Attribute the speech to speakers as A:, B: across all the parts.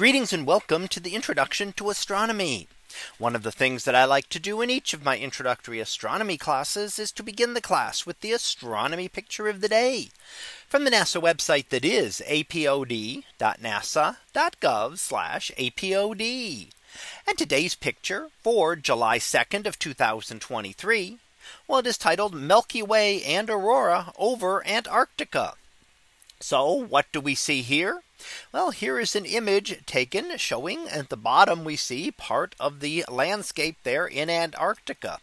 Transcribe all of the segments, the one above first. A: Greetings and welcome to the introduction to astronomy. One of the things that I like to do in each of my introductory astronomy classes is to begin the class with the astronomy picture of the day from the NASA website that is apod.nasa.gov apod. And today's picture for July 2nd of 2023. Well, it is titled Milky Way and Aurora over Antarctica. So what do we see here? Well, here is an image taken showing at the bottom we see part of the landscape there in Antarctica.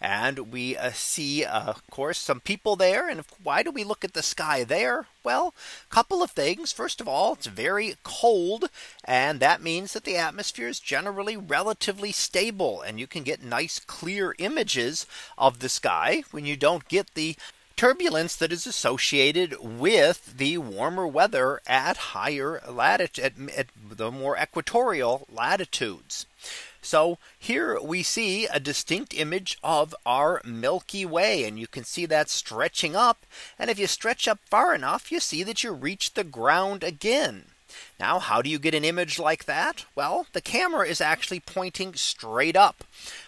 A: And we uh, see, uh, of course, some people there. And why do we look at the sky there? Well, a couple of things. First of all, it's very cold, and that means that the atmosphere is generally relatively stable, and you can get nice, clear images of the sky when you don't get the turbulence that is associated with the warmer weather at higher latitude at, at the more equatorial latitudes. So here we see a distinct image of our Milky Way and you can see that stretching up. And if you stretch up far enough, you see that you reach the ground again. Now, how do you get an image like that? Well, the camera is actually pointing straight up.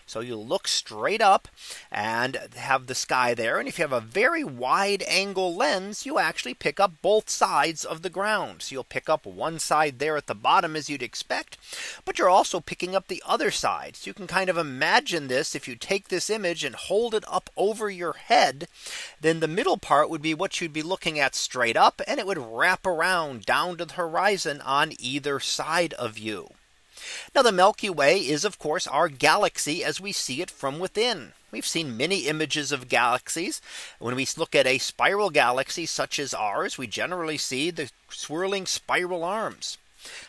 A: So you look straight up and have the sky there. And if you have a very wide angle lens, you actually pick up both sides of the ground. So you'll pick up one side there at the bottom as you'd expect, but you're also picking up the other side. So you can kind of imagine this if you take this image and hold it up over your head, then the middle part would be what you'd be looking at straight up and it would wrap around down to the horizon on either side of you. Now the Milky Way is of course our galaxy as we see it from within. We've seen many images of galaxies. When we look at a spiral galaxy such as ours, we generally see the swirling spiral arms.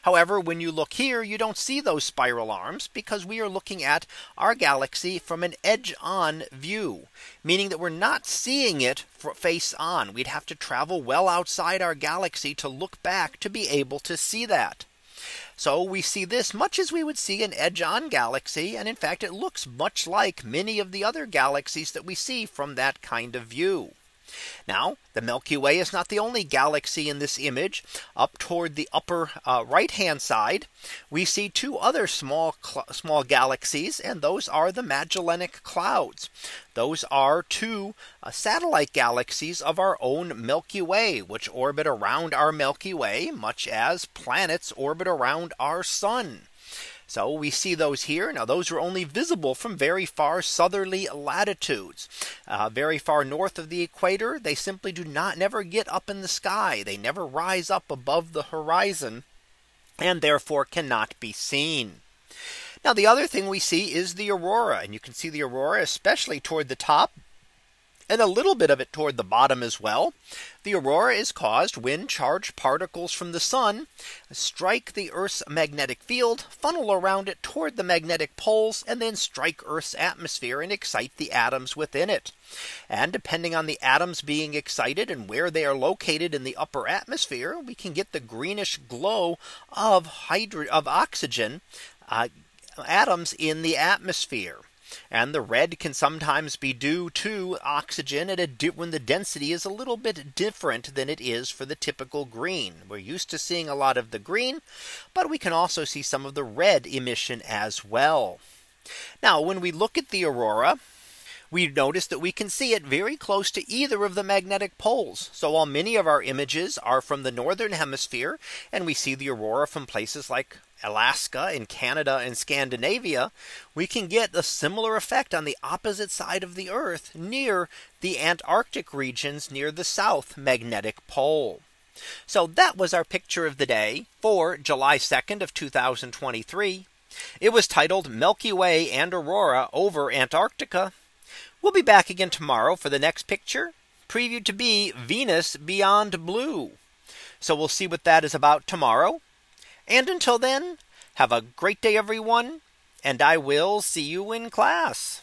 A: However, when you look here, you don't see those spiral arms because we are looking at our galaxy from an edge on view, meaning that we're not seeing it face on. We'd have to travel well outside our galaxy to look back to be able to see that. So we see this much as we would see an edge on galaxy. And in fact, it looks much like many of the other galaxies that we see from that kind of view. Now the Milky Way is not the only galaxy in this image up toward the upper uh, right hand side. We see two other small small galaxies and those are the Magellanic clouds. Those are two uh, satellite galaxies of our own Milky Way which orbit around our Milky Way much as planets orbit around our sun. So we see those here. Now those are only visible from very far southerly latitudes. Uh, very far north of the equator, they simply do not never get up in the sky. They never rise up above the horizon and therefore cannot be seen. Now the other thing we see is the aurora and you can see the aurora especially toward the top and a little bit of it toward the bottom as well. The aurora is caused when charged particles from the sun strike the Earth's magnetic field, funnel around it toward the magnetic poles, and then strike Earth's atmosphere and excite the atoms within it. And depending on the atoms being excited and where they are located in the upper atmosphere, we can get the greenish glow of hydro of oxygen uh, atoms in the atmosphere. And the red can sometimes be due to oxygen at a when the density is a little bit different than it is for the typical green. We're used to seeing a lot of the green, but we can also see some of the red emission as well. Now when we look at the aurora we notice that we can see it very close to either of the magnetic poles. So while many of our images are from the northern hemisphere, and we see the aurora from places like Alaska and Canada and Scandinavia, we can get a similar effect on the opposite side of the Earth near the Antarctic regions near the South magnetic pole. So that was our picture of the day for July 2nd of 2023. It was titled Milky Way and Aurora over Antarctica. We'll be back again tomorrow for the next picture previewed to be Venus beyond blue. So we'll see what that is about tomorrow. And until then, have a great day, everyone, and I will see you in class.